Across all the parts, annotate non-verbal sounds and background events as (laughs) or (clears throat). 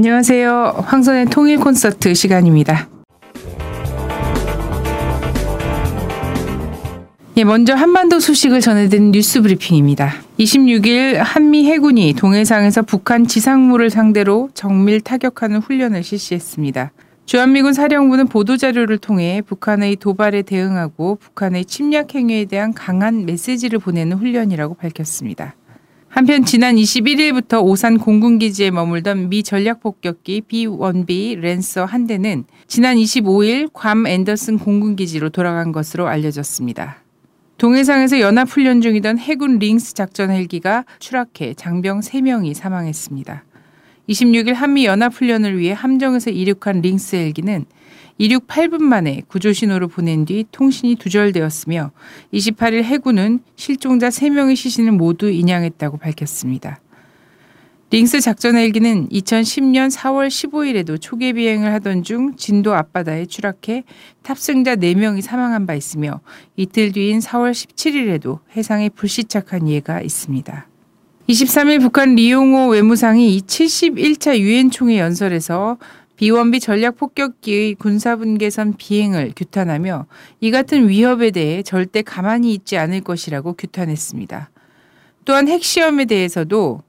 안녕하세요. 황선의 통일 콘서트 시간입니다. 예, 먼저 한반도 소식을 전해드린 뉴스 브리핑입니다. 26일 한미 해군이 동해상에서 북한 지상물을 상대로 정밀 타격하는 훈련을 실시했습니다. 주한미군 사령부는 보도자료를 통해 북한의 도발에 대응하고 북한의 침략 행위에 대한 강한 메시지를 보내는 훈련이라고 밝혔습니다. 한편 지난 21일부터 오산 공군기지에 머물던 미 전략폭격기 B-1B 랜서 한 대는 지난 25일 괌 앤더슨 공군기지로 돌아간 것으로 알려졌습니다. 동해상에서 연합훈련 중이던 해군 링스 작전 헬기가 추락해 장병 3명이 사망했습니다. 26일 한미 연합훈련을 위해 함정에서 이륙한 링스 헬기는 이륙 8분 만에 구조 신호를 보낸 뒤 통신이 두절되었으며 28일 해군은 실종자 3명의 시신을 모두 인양했다고 밝혔습니다. 링스 작전 헬기는 2010년 4월 15일에도 초계 비행을 하던 중 진도 앞바다에 추락해 탑승자 4명이 사망한 바 있으며 이틀 뒤인 4월 17일에도 해상에 불시착한 예가 있습니다. 23일 북한 리용호 외무상이 71차 유엔 총회 연설에서 비원비 전략 폭격기의 군사분계선 비행을 규탄하며 이 같은 위협에 대해 절대 가만히 있지 않을 것이라고 규탄했습니다. 또한 핵시험에 대해서도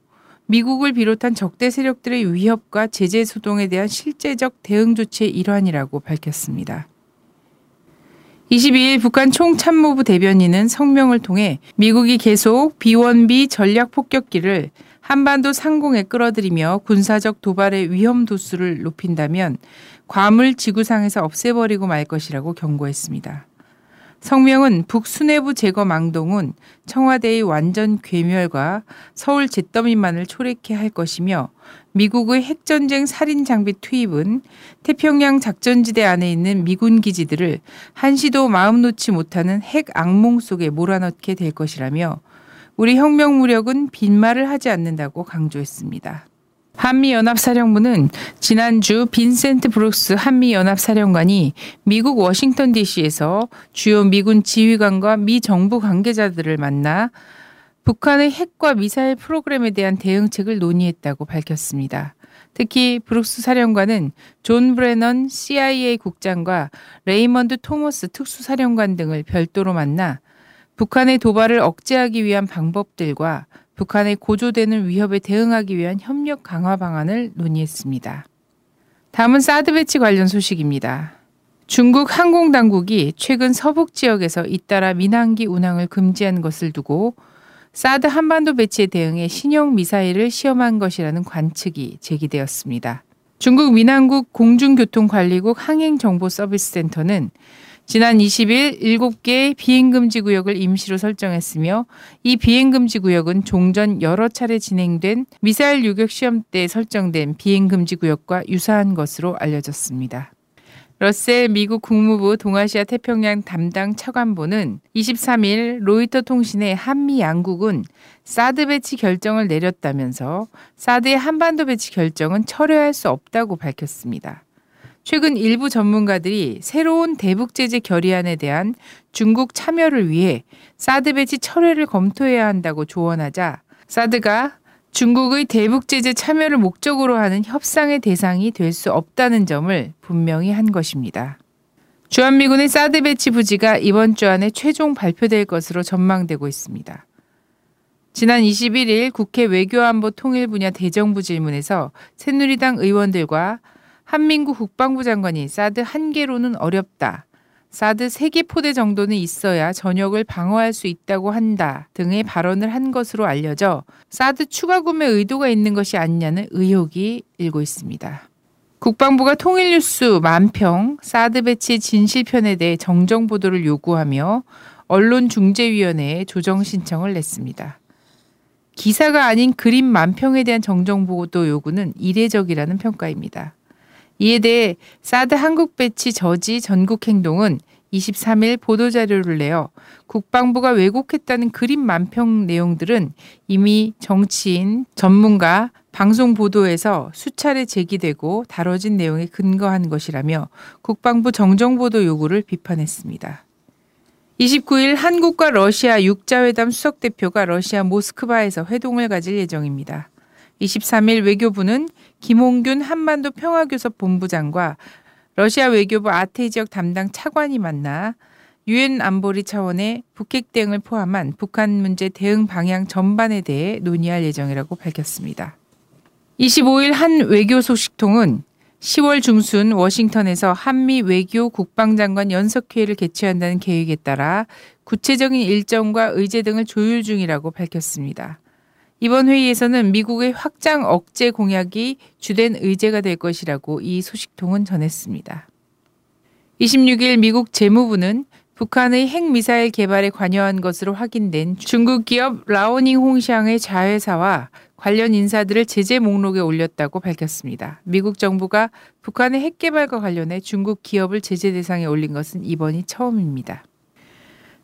미국을 비롯한 적대 세력들의 위협과 제재 소동에 대한 실제적 대응 조치의 일환이라고 밝혔습니다. 22일 북한 총참모부 대변인은 성명을 통해 미국이 계속 비원비 전략 폭격기를 한반도 상공에 끌어들이며 군사적 도발의 위험 도수를 높인다면 괌을 지구상에서 없애버리고 말 것이라고 경고했습니다. 성명은 북수뇌부 제거 망동은 청와대의 완전 괴멸과 서울 잿더미만을 초래케 할 것이며 미국의 핵전쟁 살인 장비 투입은 태평양 작전지대 안에 있는 미군 기지들을 한시도 마음 놓지 못하는 핵 악몽 속에 몰아넣게 될 것이라며 우리 혁명 무력은 빈말을 하지 않는다고 강조했습니다. 한미연합사령부는 지난주 빈센트 브룩스 한미연합사령관이 미국 워싱턴 DC에서 주요 미군 지휘관과 미 정부 관계자들을 만나 북한의 핵과 미사일 프로그램에 대한 대응책을 논의했다고 밝혔습니다. 특히 브룩스 사령관은 존 브레넌 CIA 국장과 레이먼드 토머스 특수사령관 등을 별도로 만나 북한의 도발을 억제하기 위한 방법들과 북한의 고조되는 위협에 대응하기 위한 협력 강화 방안을 논의했습니다. 다음은 사드 배치 관련 소식입니다. 중국 항공당국이 최근 서북 지역에서 잇따라 민항기 운항을 금지한 것을 두고 사드 한반도 배치에 대응해 신형 미사일을 시험한 것이라는 관측이 제기되었습니다. 중국 민항국 공중교통관리국 항행정보서비스센터는 지난 20일 7개 비행금지 구역을 임시로 설정했으며 이 비행금지 구역은 종전 여러 차례 진행된 미사일 요격 시험 때 설정된 비행금지 구역과 유사한 것으로 알려졌습니다. 러셀 미국 국무부 동아시아 태평양 담당 차관보는 23일 로이터 통신에 한미 양국은 사드 배치 결정을 내렸다면서 사드의 한반도 배치 결정은 철회할 수 없다고 밝혔습니다. 최근 일부 전문가들이 새로운 대북 제재 결의안에 대한 중국 참여를 위해 사드 배치 철회를 검토해야 한다고 조언하자 사드가 중국의 대북 제재 참여를 목적으로 하는 협상의 대상이 될 수 없다는 점을 분명히 한 것입니다. 주한미군의 사드 배치 부지가 이번 주 안에 최종 발표될 것으로 전망되고 있습니다. 지난 21일 국회 외교안보 통일 분야 대정부 질문에서 새누리당 의원들과 한민구 국방부 장관이 사드 한 개로는 어렵다. 사드 세 개 포대 정도는 있어야 전역을 방어할 수 있다고 한다 등의 발언을 한 것으로 알려져 사드 추가 구매 의도가 있는 것이 아니냐는 의혹이 일고 있습니다. 국방부가 통일뉴스 만평 사드 배치 진실편에 대해 정정 보도를 요구하며 언론중재위원회에 조정 신청을 냈습니다. 기사가 아닌 그림 만평에 대한 정정 보도 요구는 이례적이라는 평가입니다. 이에 대해 사드 한국 배치 저지 전국 행동은 23일 보도자료를 내어 국방부가 왜곡했다는 그림 만평 내용들은 이미 정치인, 전문가, 방송 보도에서 수차례 제기되고 다뤄진 내용에 근거한 것이라며 국방부 정정보도 요구를 비판했습니다. 29일 한국과 러시아 육자회담 수석대표가 러시아 모스크바에서 회동을 가질 예정입니다. 23일 외교부는 김홍균 한반도 평화교섭 본부장과 러시아 외교부 아태 지역 담당 차관이 만나 유엔 안보리 차원의 북핵 대응을 포함한 북한 문제 대응 방향 전반에 대해 논의할 예정이라고 밝혔습니다. 25일 한 외교 소식통은 10월 중순 워싱턴에서 한미 외교 국방장관 연석회의를 개최한다는 계획에 따라 구체적인 일정과 의제 등을 조율 중이라고 밝혔습니다. 이번 회의에서는 미국의 확장 억제 공약이 주된 의제가 될 것이라고 이 소식통은 전했습니다. 26일 미국 재무부는 북한의 핵미사일 개발에 관여한 것으로 확인된 중국 기업 라오닝 홍샹의 자회사와 관련 인사들을 제재 목록에 올렸다고 밝혔습니다. 미국 정부가 북한의 핵 개발과 관련해 중국 기업을 제재 대상에 올린 것은 이번이 처음입니다.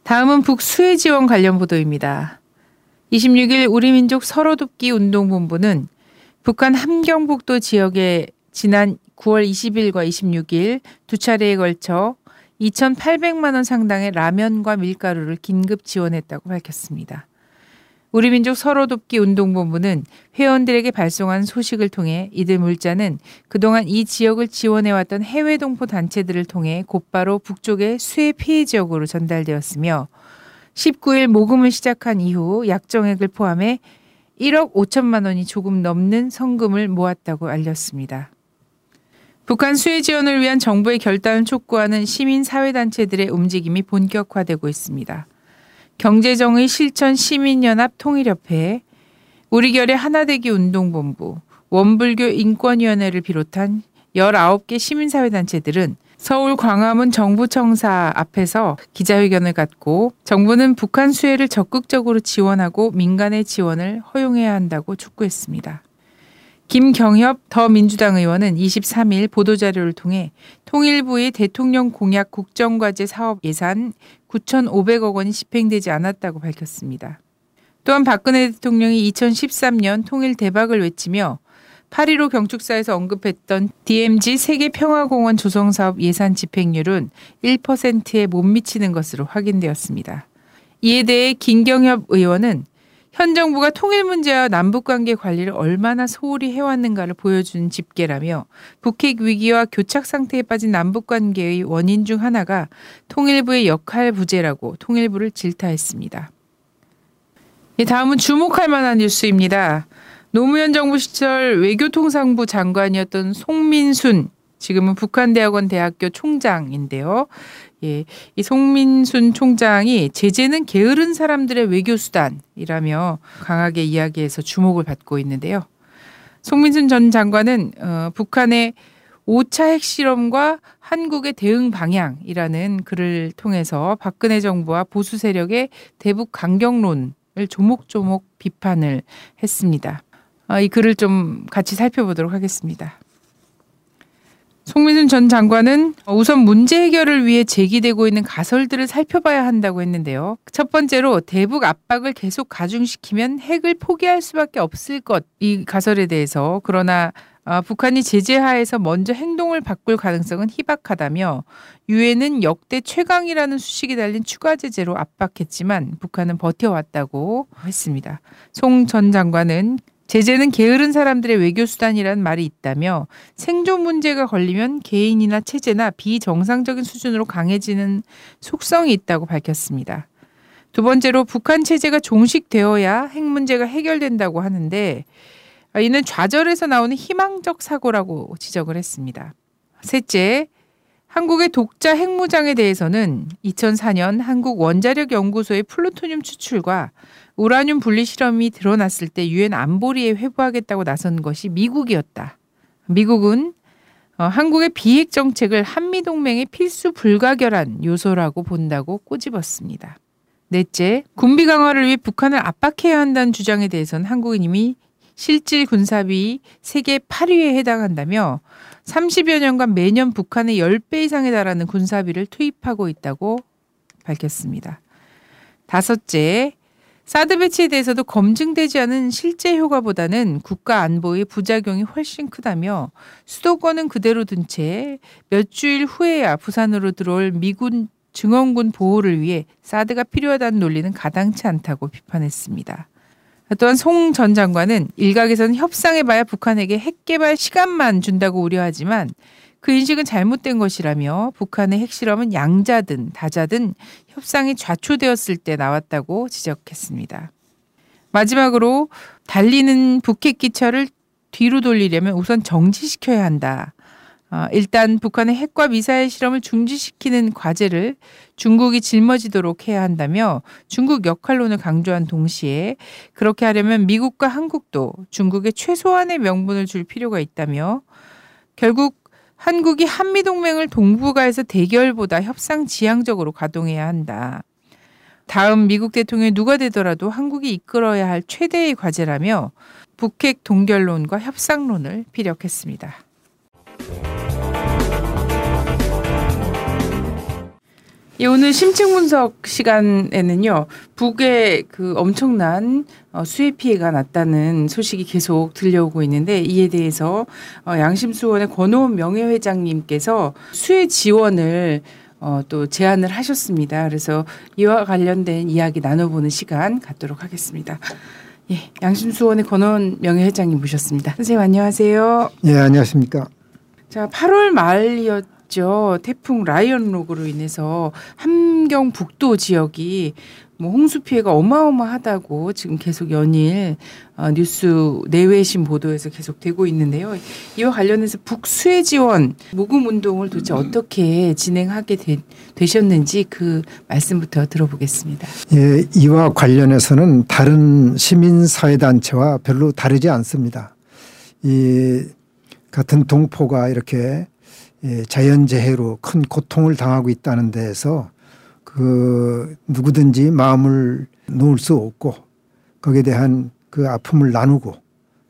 다음은 북수해 지원 관련 보도입니다. 26일 우리민족 서로돕기 운동본부는 북한 함경북도 지역에 지난 9월 20일과 26일 두 차례에 걸쳐 2,800만 원 상당의 라면과 밀가루를 긴급 지원했다고 밝혔습니다. 우리 민족 서로돕기 운동본부는 회원들에게 발송한 소식을 통해 이들 물자는 그동안 이 지역을 지원해왔던 해외 동포 단체들을 통해 곧바로 북쪽의 수해 피해 지역으로 전달되었으며 19일 모금을 시작한 이후 약정액을 포함해 1억 5천만 원이 조금 넘는 성금을 모았다고 알렸습니다. 북한 수해 지원을 위한 정부의 결단을 촉구하는 시민 사회단체들의 움직임이 본격화되고 있습니다. 경제정의 실천 시민연합 통일협회, 우리결의 하나되기 운동본부, 원불교 인권위원회를 비롯한 19개 시민사회단체들은 서울 광화문 정부청사 앞에서 기자회견을 갖고 정부는 북한 수해를 적극적으로 지원하고 민간의 지원을 허용해야 한다고 촉구했습니다. 김경협 더민주당 의원은 23일 보도자료를 통해 통일부의 대통령 공약 국정과제 사업 예산 9,500억 원이 집행되지 않았다고 밝혔습니다. 또한 박근혜 대통령이 2013년 통일 대박을 외치며 8.15 경축사에서 언급했던 DMZ 세계평화공원 조성사업 예산 집행률은 1%에 못 미치는 것으로 확인되었습니다. 이에 대해 김경협 의원은 현 정부가 통일 문제와 남북 관계 관리를 얼마나 소홀히 해왔는가를 보여준 집계라며 북핵 위기와 교착 상태에 빠진 남북 관계의 원인 중 하나가 통일부의 역할 부재라고 통일부를 질타했습니다. 다음은 주목할 만한 뉴스입니다. 노무현 정부 시절 외교통상부 장관이었던 송민순 지금은 북한대학원 대학교 총장인데요. 예, 이 송민순 총장이 제재는 게으른 사람들의 외교 수단이라며 강하게 이야기해서 주목을 받고 있는데요. 송민순 전 장관은 어, 북한의 5차 핵실험과 한국의 대응 방향이라는 글을 통해서 박근혜 정부와 보수 세력의 대북 강경론을 조목조목 비판을 했습니다. 어, 이 글을 좀 같이 살펴보도록 하겠습니다. 송민순 전 장관은 우선 문제 해결을 위해 제기되고 있는 가설들을 살펴봐야 한다고 했는데요. 첫 번째로 대북 압박을 계속 가중시키면 핵을 포기할 수밖에 없을 것 이 가설에 대해서 그러나 어, 북한이 제재하에서 먼저 행동을 바꿀 가능성은 희박하다며 유엔은 역대 최강이라는 수식이 달린 추가 제재로 압박했지만 북한은 버텨왔다고 했습니다. 송 전 장관은 제재는 게으른 사람들의 외교 수단이라는 말이 있다며 생존 문제가 걸리면 개인이나 체제나 비정상적인 수준으로 강해지는 속성이 있다고 밝혔습니다. 두 번째로 북한 체제가 종식되어야 핵 문제가 해결된다고 하는데 이는 좌절에서 나오는 희망적 사고라고 지적을 했습니다. 셋째, 한국의 독자 핵무장에 대해서는 2004년 한국 원자력 연구소의 플루토늄 추출과 우라늄 분리 실험이 드러났을 때 유엔 안보리에 회부하겠다고 나선 것이 미국이었다. 미국은 어, 한국의 비핵 정책을 한미 동맹의 필수 불가결한 요소라고 본다고 꼬집었습니다. 넷째, 군비 강화를 위해 북한을 압박해야 한다는 주장에 대해서는 한국은 이미 실질 군사비 세계 8위에 해당한다며 30여 년간 매년 북한의 10배 이상에 달하는 군사비를 투입하고 있다고 밝혔습니다. 다섯째, 사드 배치에 대해서도 검증되지 않은 실제 효과보다는 국가 안보의 부작용이 훨씬 크다며 수도권은 그대로 둔 채 몇 주일 후에야 부산으로 들어올 미군 증원군 보호를 위해 사드가 필요하다는 논리는 가당치 않다고 비판했습니다. 또한 송 전 장관은 일각에서는 협상해봐야 북한에게 핵 개발 시간만 준다고 우려하지만 그 인식은 잘못된 것이라며 북한의 핵실험은 양자든 다자든 협상이 좌초되었을 때 나왔다고 지적했습니다. 마지막으로 달리는 북핵 기차를 뒤로 돌리려면 우선 정지시켜야 한다. 어, 일단 북한의 핵과 미사일 실험을 중지시키는 과제를 중국이 짊어지도록 해야 한다며 중국 역할론을 강조한 동시에 그렇게 하려면 미국과 한국도 중국에 최소한의 명분을 줄 필요가 있다며 결국 한국이 한미동맹을 동북아에서 대결보다 협상 지향적으로 가동해야 한다. 다음 미국 대통령이 누가 되더라도 한국이 이끌어야 할 최대의 과제라며 북핵 동결론과 협상론을 피력했습니다. 예, 오늘 심층 분석 시간에는요, 북에 그 엄청난 어, 수해 피해가 났다는 소식이 계속 들려오고 있는데 이에 대해서 어, 양심수원의 권호원 명예회장님께서 수해 지원을 어, 또 제안을 하셨습니다. 그래서 이와 관련된 이야기 나눠보는 시간 갖도록 하겠습니다. 예, 양심수원의 권원 명예회장님 모셨습니다. 선생님 안녕하세요. 예, 안녕하십니까. 자, 8월 말이었 있죠. 태풍 라이언록으로 인해서 함경 북도 지역이 뭐 홍수 피해가 어마어마하다고 지금 계속 연일 어, 뉴스 내외신 보도에서 계속 되고 있는데요. 이와 관련해서 북수해 지원 모금 운동을 도대체 어떻게 진행하게 되, 되셨는지 그 말씀부터 들어보겠습니다. 예, 이와 관련해서는 다른 시민 사회 단체와 별로 다르지 않습니다. 이 같은 동포가 이렇게 예, 자연재해로 큰 고통을 당하고 있다는 데에서 그 누구든지 마음을 놓을 수 없고 거기에 대한 그 아픔을 나누고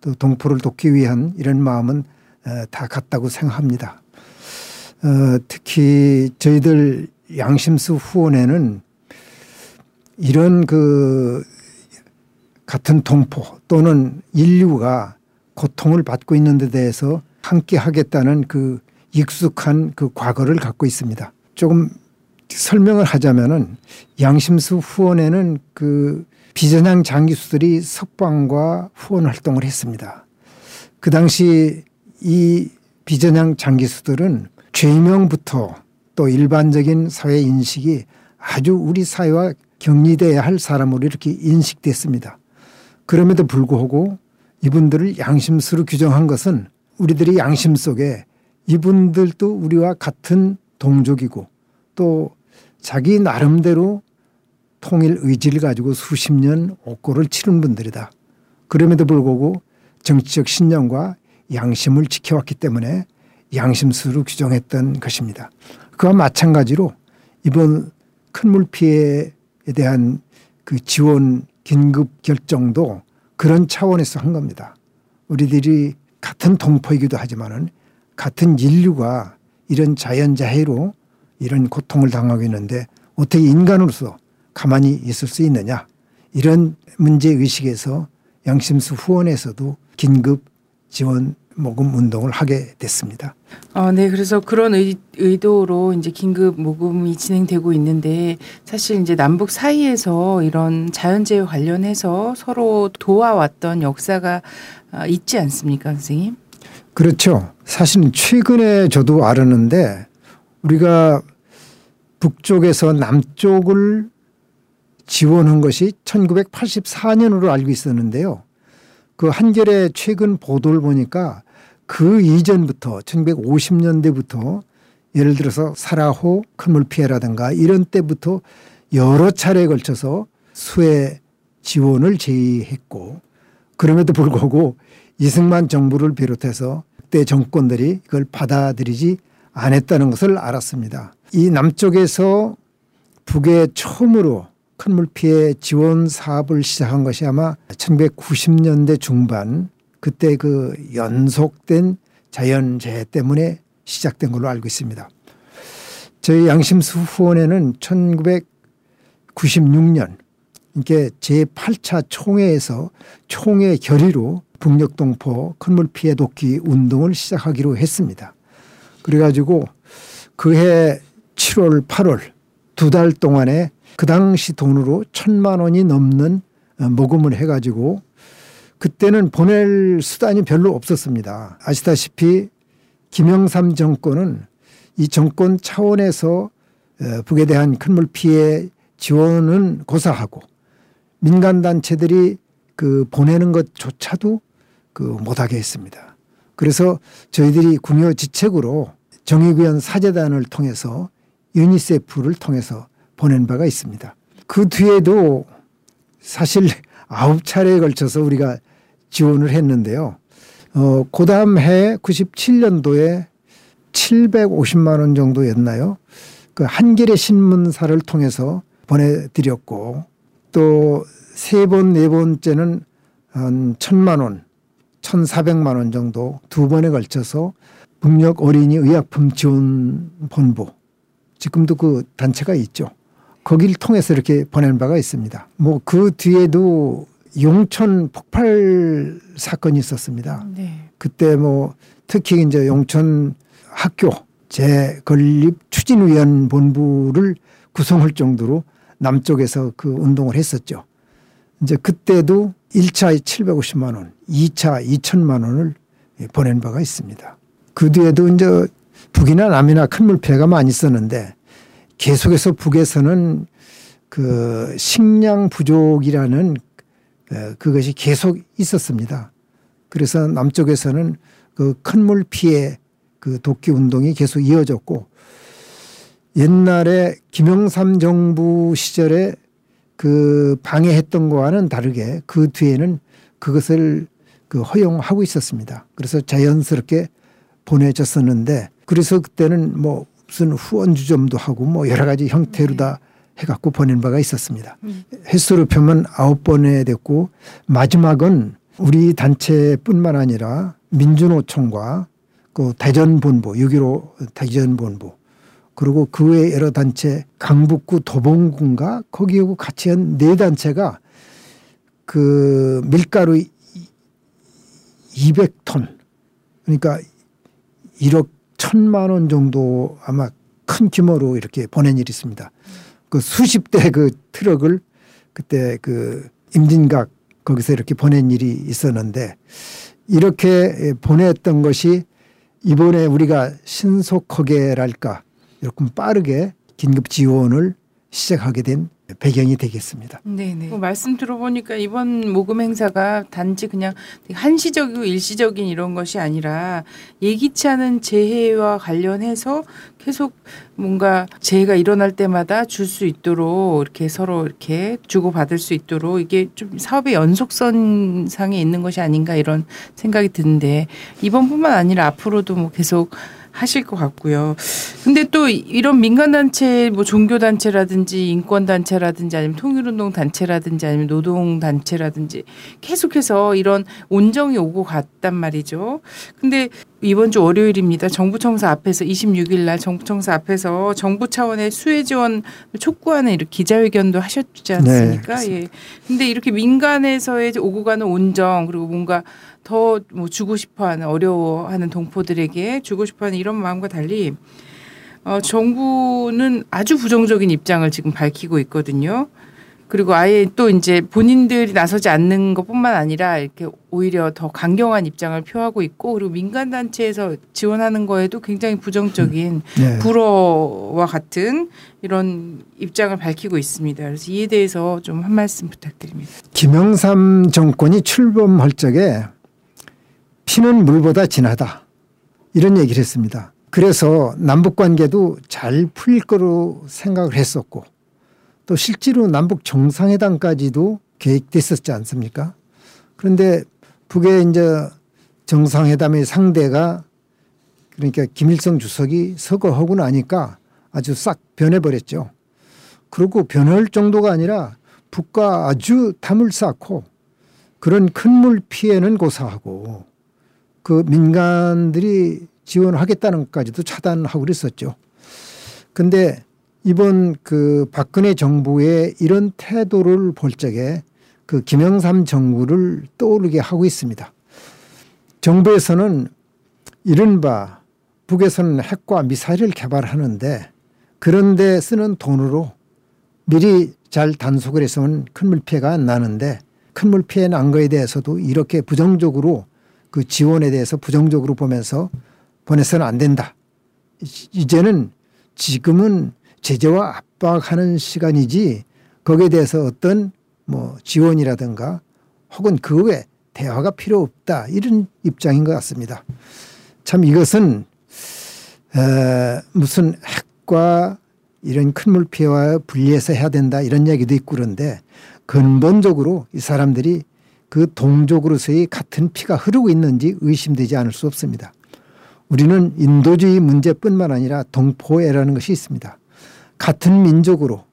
또 동포를 돕기 위한 이런 마음은 다 같다고 생각합니다. 어, 특히 저희들 양심수 후원회는 이런 그 같은 동포 또는 인류가 고통을 받고 있는 데 대해서 함께 하겠다는 그 익숙한 그 과거를 갖고 있습니다. 조금 설명을 하자면은 양심수 후원에는 그 비전향 장기수들이 석방과 후원 활동을 했습니다. 그 당시 이 비전향 장기수들은 죄명부터 또 일반적인 사회 인식이 아주 우리 사회와 격리돼야 할 사람으로 이렇게 인식됐습니다. 그럼에도 불구하고 이분들을 양심수로 규정한 것은 우리들이 양심 속에 이분들도 우리와 같은 동족이고 또 자기 나름대로 통일 의지를 가지고 수십 년 옥고를 치른 분들이다. 그럼에도 불구하고 정치적 신념과 양심을 지켜왔기 때문에 양심수로 규정했던 것입니다. 그와 마찬가지로 이번 큰물 피해에 대한 그 지원 긴급 결정도 그런 차원에서 한 겁니다. 우리들이 같은 동포이기도 하지만은 같은 인류가 이런 자연자해로 이런 고통을 당하고 있는데 어떻게 인간으로서 가만히 있을 수 있느냐 이런 문제 의식에서 양심수 후원에서도 긴급 지원 모금 운동을 하게 됐습니다. 아, 네. 그래서 그런 의, 의도로 이제 긴급 모금이 진행되고 있는데 사실 이제 남북 사이에서 이런 자연재해 관련해서 서로 도와왔던 역사가 아, 있지 않습니까, 선생님? 그렇죠. 사실은 최근에 저도 알았는데 우리가 북쪽에서 남쪽을 지원한 것이 1984년으로 알고 있었는데요. 그 한겨레 최근 보도를 보니까 그 이전부터 1950년대부터 예를 들어서 사라호 큰물 피해라든가 이런 때부터 여러 차례에 걸쳐서 수해 지원을 제의했고 그럼에도 불구하고 이승만 정부를 비롯해서 그때 정권들이 이걸 받아들이지 않았다는 것을 알았습니다. 이 남쪽에서 북에 처음으로 큰물 피해 지원 사업을 시작한 것이 아마 1990년대 중반 그때 그 연속된 자연재해 때문에 시작된 걸로 알고 있습니다. 저희 양심수 후원회는 1996년 이게 제8차 총회에서 총회 결의로 북녘동포 큰물 피해 돕기 운동을 시작하기로 했습니다. 그래가지고 그해 7월, 8월 두 달 동안에 그 당시 돈으로 천만 원이 넘는 모금을 해가지고 그때는 보낼 수단이 별로 없었습니다. 아시다시피 김영삼 정권은 이 정권 차원에서 어, 북에 대한 큰물 피해 지원은 고사하고 민간 단체들이 그 보내는 것조차도 그 못하게 했습니다. 그래서 저희들이 궁여 지책으로 정의구현 사재단을 통해서 유니세프를 통해서 보낸 바가 있습니다. 그 뒤에도 사실 아홉 차례에 걸쳐서 우리가 지원을 했는데요. 어, 그 다음 해 97년도에 750만 원 정도였나요? 그 한겨레 신문사를 통해서 보내드렸고 또 세 번, 네 번째는 한 천만 원, 천사백만 원 정도 두 번에 걸쳐서 북녘 어린이 의약품 지원 본부 지금도 그 단체가 있죠. 거기를 통해서 이렇게 보낸 바가 있습니다. 뭐 그 뒤에도 용천 폭발 사건이 있었습니다. 네. 그때 뭐 특히 이제 용천 학교 재건립 추진위원 본부를 구성할 정도로 남쪽에서 그 운동을 했었죠. 이제 그때도 1차 750만 원, 2차 2천만 원을 보낸 바가 있습니다. 그 뒤에도 이제 북이나 남이나 큰 물패가 많이 있었는데 계속해서 북에서는 그 식량 부족이라는 그것이 계속 있었습니다. 그래서 남쪽에서는 그 큰 물 피해 그 돕기 운동이 계속 이어졌고 옛날에 김영삼 정부 시절에 그 방해했던 거와는 다르게 그 뒤에는 그것을 그 허용하고 있었습니다. 그래서 자연스럽게 보내졌었는데 그래서 그때는 뭐 무슨 후원 주점도 하고 뭐 여러 가지 형태로 다 해갖고 보낸 바가 있었습니다. 음. 횟수로 펴면 아홉 번에 됐고 마지막은 우리 단체뿐만 아니라 민주노총과 그 대전본부 6.15 대전본부 그리고 그 외 여러 단체 강북구 도봉군가 거기하고 같이 한 네 단체가 그 밀가루 200톤 그러니까 1억 1천만 원 정도 아마 큰 규모로 이렇게 보낸 일이 있습니다. 그 수십 대 그 트럭을 그때 그 임진각 거기서 이렇게 보낸 일이 있었는데 이렇게 보냈던 것이 이번에 우리가 신속하게랄까 이렇게 빠르게 긴급 지원을 시작하게 된 배경이 되겠습니다. 네네. 뭐 말씀 들어보니까 이번 모금 행사가 단지 그냥 한시적이고 일시적인 이런 것이 아니라 예기치 않은 재해와 관련해서 계속 뭔가 재해가 일어날 때마다 줄 수 있도록 이렇게 서로 이렇게 주고 받을 수 있도록 이게 좀 사업의 연속선상에 있는 것이 아닌가 이런 생각이 드는데 이번뿐만 아니라 앞으로도 뭐 계속 하실 것 같고요. 근데 또 이런 민간단체, 뭐 종교단체라든지 인권단체라든지 아니면 통일운동 단체라든지 아니면 노동단체라든지 계속해서 이런 온정이 오고 갔단 말이죠. 근데 이번 주 월요일입니다. 정부청사 앞에서 26일 날 정부청사 앞에서 정부 차원의 수혜 지원 촉구하는 이렇게 기자회견도 하셨지 않습니까? 네, 예. 근데 이렇게 민간에서의 오고 가는 온정 그리고 뭔가 더 뭐 주고 싶어하는 어려워하는 동포들에게 주고 싶어하는 이런 마음과 달리 어, 정부는 아주 부정적인 입장을 지금 밝히고 있거든요. 그리고 아예 또 이제 본인들이 나서지 않는 것뿐만 아니라 이렇게 오히려 더 강경한 입장을 표하고 있고 그리고 민간 단체에서 지원하는 거에도 굉장히 부정적인 네. 불어와 같은 이런 입장을 밝히고 있습니다. 그래서 이에 대해서 좀 한 말씀 부탁드립니다. 김영삼 정권이 출범할 적에 피는 물보다 진하다 이런 얘기를 했습니다. 그래서 남북 관계도 잘 풀릴 거로 생각을 했었고 또 실제로 남북 정상회담까지도 계획됐었지 않습니까? 그런데 북의 이제 정상회담의 상대가 그러니까 김일성 주석이 서거하고 나니까 아주 싹 변해버렸죠. 그리고 변할 정도가 아니라 북과 아주 담을 쌓고 그런 큰 물 피해는 고사하고 그 민간들이 지원하겠다는 것까지도 차단하고 그랬었죠. 근데 이번 그 박근혜 정부의 이런 태도를 볼 적에 그 김영삼 정부를 떠오르게 하고 있습니다. 정부에서는 이른바 북에서는 핵과 미사일을 개발하는데 그런데 쓰는 돈으로 미리 잘 단속을 해서는 큰 물 피해가 안 나는데 큰물 피해 난 거에 대해서도 이렇게 부정적으로 그 지원에 대해서 부정적으로 보면서 보내서는 안 된다. 이제는 지금은 제재와 압박하는 시간이지 거기에 대해서 어떤 뭐 지원이라든가 혹은 그 외 대화가 필요 없다 이런 입장인 것 같습니다. 참 이것은 에 무슨 핵과 이런 큰 물 피해와 분리해서 해야 된다 이런 얘기도 있고 그런데 근본적으로 이 사람들이 그 동족으로서의 같은 피가 흐르고 있는지 의심되지 않을 수 없습니다. 우리는 인도주의 문제뿐만 아니라 동포애라는 것이 있습니다. 같은 민족으로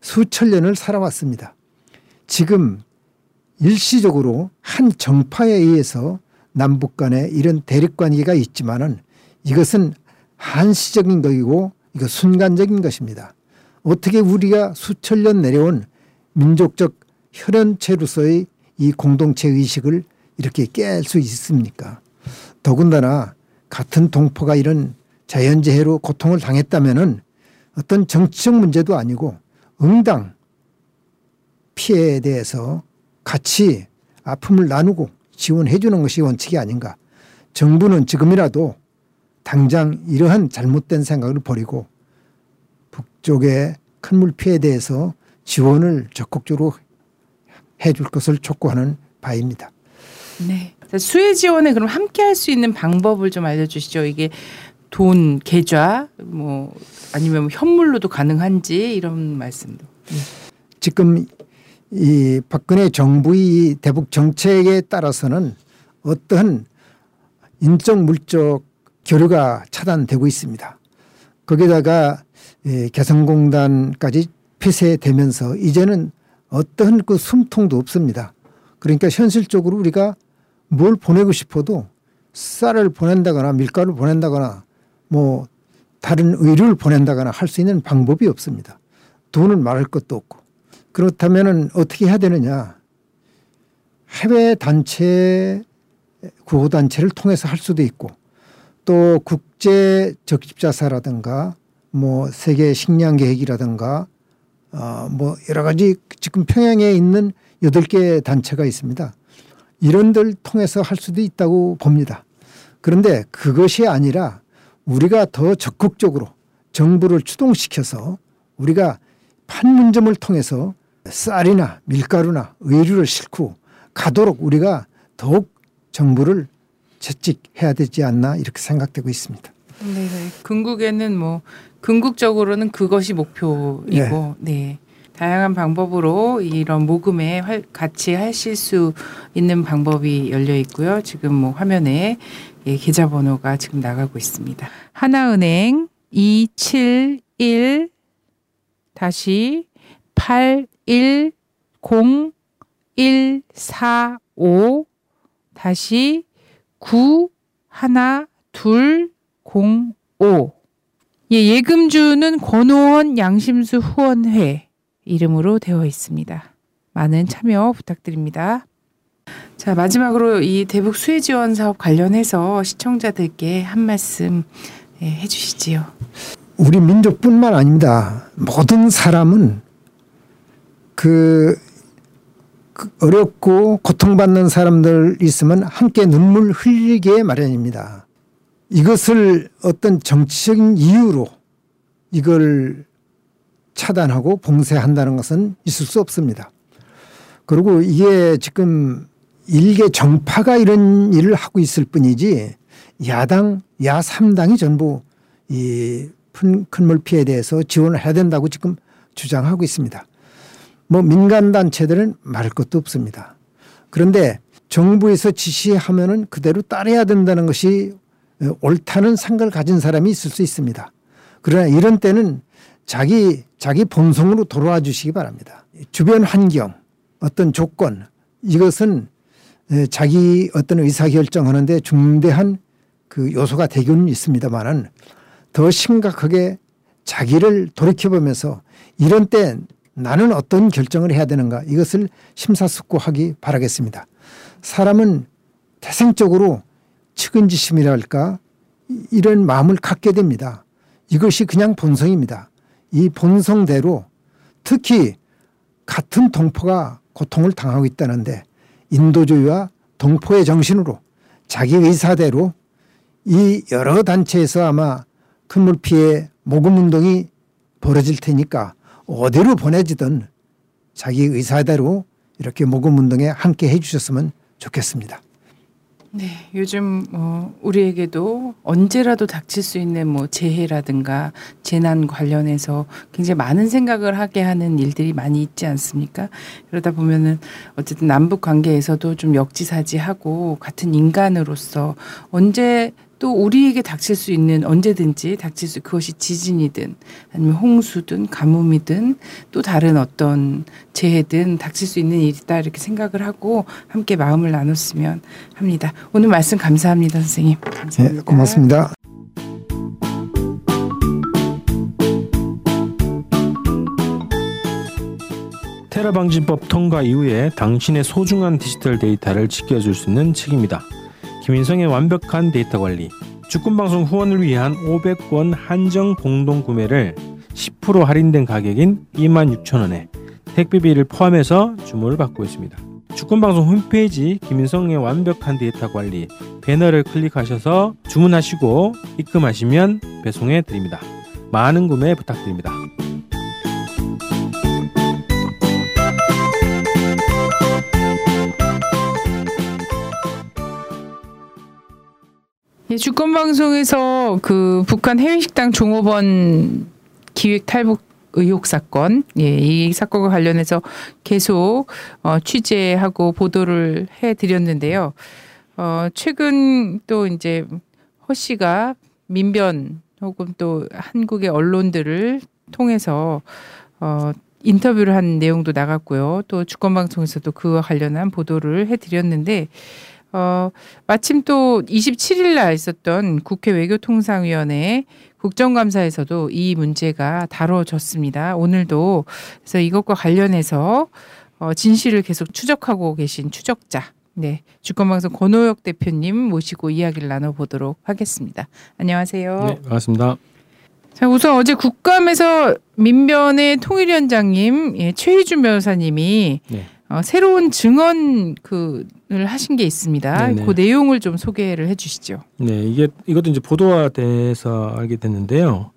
수천 년을 살아왔습니다. 지금 일시적으로 한 정파에 의해서 남북 간에 이런 대립 관계가 있지만은 이것은 한시적인 것이고 이거 순간적인 것입니다. 어떻게 우리가 수천 년 내려온 민족적 혈연체로서의 이 공동체 의식을 이렇게 깰 수 있습니까? 더군다나 같은 동포가 이런 자연재해로 고통을 당했다면은 어떤 정치적 문제도 아니고 응당 피해에 대해서 같이 아픔을 나누고 지원해 주는 것이 원칙이 아닌가. 정부는 지금이라도 당장 이러한 잘못된 생각을 버리고 북쪽의 큰 물 피해에 대해서 지원을 적극적으로 해줄 것을 촉구하는 바입니다. 네. 수혜 지원에 그럼 함께 할 수 있는 방법을 좀 알려주시죠. 이게 돈, 계좌, 뭐 아니면 뭐 현물로도 가능한지 이런 말씀도. 지금 이 박근혜 정부의 대북 정책에 따라서는 어떠한 인적 물적 교류가 차단되고 있습니다. 거기다가 개성공단까지 폐쇄되면서 이제는 어떠한 그 숨통도 없습니다. 그러니까 현실적으로 우리가 뭘 보내고 싶어도 쌀을 보낸다거나 밀가루를 보낸다거나 뭐 다른 의류를 보낸다거나 할 수 있는 방법이 없습니다. 돈을 말할 것도 없고 그렇다면 어떻게 해야 되느냐 해외 단체 구호 단체를 통해서 할 수도 있고 또 국제 적십자사라든가 뭐 세계 식량 계획이라든가 어 뭐 여러 가지 지금 평양에 있는 여덟 개 단체가 있습니다. 이런들 통해서 할 수도 있다고 봅니다. 그런데 그것이 아니라 우리가 더 적극적으로 정부를 추동시켜서 우리가 판문점을 통해서 쌀이나 밀가루나 의류를 싣고 가도록 우리가 더욱 정부를 채찍해야 되지 않나 이렇게 생각되고 있습니다. 네, 궁극에는 뭐 궁극적으로는 그것이 목표이고 네. 네. 다양한 방법으로 이런 모금에 같이 하실 수 있는 방법이 열려 있고요. 지금 뭐 화면에 예, 계좌번호가 지금 나가고 있습니다. 하나은행 271 다시 810145 다시 91205 예, 예금주는 권오원 양심수 후원회 이름으로 되어 있습니다. 많은 참여 부탁드립니다. 자, 마지막으로 이 대북 수혜 지원 사업 관련해서 시청자들께 한 말씀 예, 해 주시지요. 우리 민족뿐만 아닙니다. 모든 사람은 그, 그 어렵고 고통받는 사람들 있으면 함께 눈물 흘리게 마련입니다. 이것을 어떤 정치적인 이유로 이걸 차단하고 봉쇄한다는 것은 있을 수 없습니다. 그리고 이게 지금 일개 정파가 이런 일을 하고 있을 뿐이지 야당, 야3당이 전부 이 큰물 피해에 대해서 지원을 해야 된다고 지금 주장하고 있습니다. 뭐 민간단체들은 말할 것도 없습니다. 그런데 정부에서 지시하면은 그대로 따라야 된다는 것이 옳다는 생각을 가진 사람이 있을 수 있습니다. 그러나 이런 때는 자기 자기 본성으로 돌아와 주시기 바랍니다. 주변 환경, 어떤 조건 이것은 자기 어떤 의사 결정하는데 중대한 그 요소가 되기는 있습니다만은 더 심각하게 자기를 돌이켜보면서 이런 때 나는 어떤 결정을 해야 되는가 이것을 심사숙고하기 바라겠습니다. 사람은 태생적으로 측은지심이랄까 이런 마음을 갖게 됩니다. 이것이 그냥 본성입니다. 이 본성대로 특히 같은 동포가 고통을 당하고 있다는데 인도주의와 동포의 정신으로 자기 의사대로 이 여러 단체에서 아마 큰물 피해 모금 운동이 벌어질 테니까 어디로 보내지든 자기 의사대로 이렇게 모금 운동에 함께 해 주셨으면 좋겠습니다. 네, 요즘 뭐 우리에게도 언제라도 닥칠 수 있는 뭐 재해라든가 재난 관련해서 굉장히 많은 생각을 하게 하는 일들이 많이 있지 않습니까? 그러다 보면은 어쨌든 남북 관계에서도 좀 역지사지하고 같은 인간으로서 언제 또 우리에게 닥칠 수 있는 언제든지 닥칠 수 그것이 지진이든 아니면 홍수든 가뭄이든 또 다른 어떤 재해든 닥칠 수 있는 일이다 이렇게 생각을 하고 함께 마음을 나눴으면 합니다. 오늘 말씀 감사합니다, 선생님. 감사합니다. 네, 고맙습니다. 테러 방지법 통과 이후에 당신의 소중한 디지털 데이터를 지켜줄 수 있는 책입니다. 김인성의 완벽한 데이터 관리 주권방송 후원을 위한 500권 한정 공동 구매를 10% 할인된 가격인 26,000원에 택배비를 포함해서 주문을 받고 있습니다. 주권방송 홈페이지 김인성의 완벽한 데이터 관리 배너를 클릭하셔서 주문하시고 입금하시면 배송해 드립니다. 많은 구매 부탁드립니다. 예, 주권 방송에서 그 북한 해외 식당 종업원 기획 탈북 의혹 사건, 예, 이 사건과 관련해서 계속 어, 취재하고 보도를 해드렸는데요. 어, 최근 또 이제 허 씨가 민변 혹은 또 한국의 언론들을 통해서 어, 인터뷰를 한 내용도 나갔고요. 또 주권 방송에서도 그와 관련한 보도를 해드렸는데 어, 마침 또 27일 날 있었던 국회 외교통상위원회 국정감사에서도 이 문제가 다뤄졌습니다. 오늘도 그래서 이것과 관련해서 어, 진실을 계속 추적하고 계신 추적자, 네, 주권방송 권호혁 대표님 모시고 이야기를 나눠보도록 하겠습니다. 안녕하세요. 네, 반갑습니다. 자, 우선 어제 국감에서 민변의 통일위원장님 예, 최희준 변호사님이 네. 어, 새로운 증언 그를 하신 게 있습니다. 네네. 그 내용을 좀 소개를 해주시죠. 네, 이게 이것도 이제 보도화 돼서 알게 됐는데요.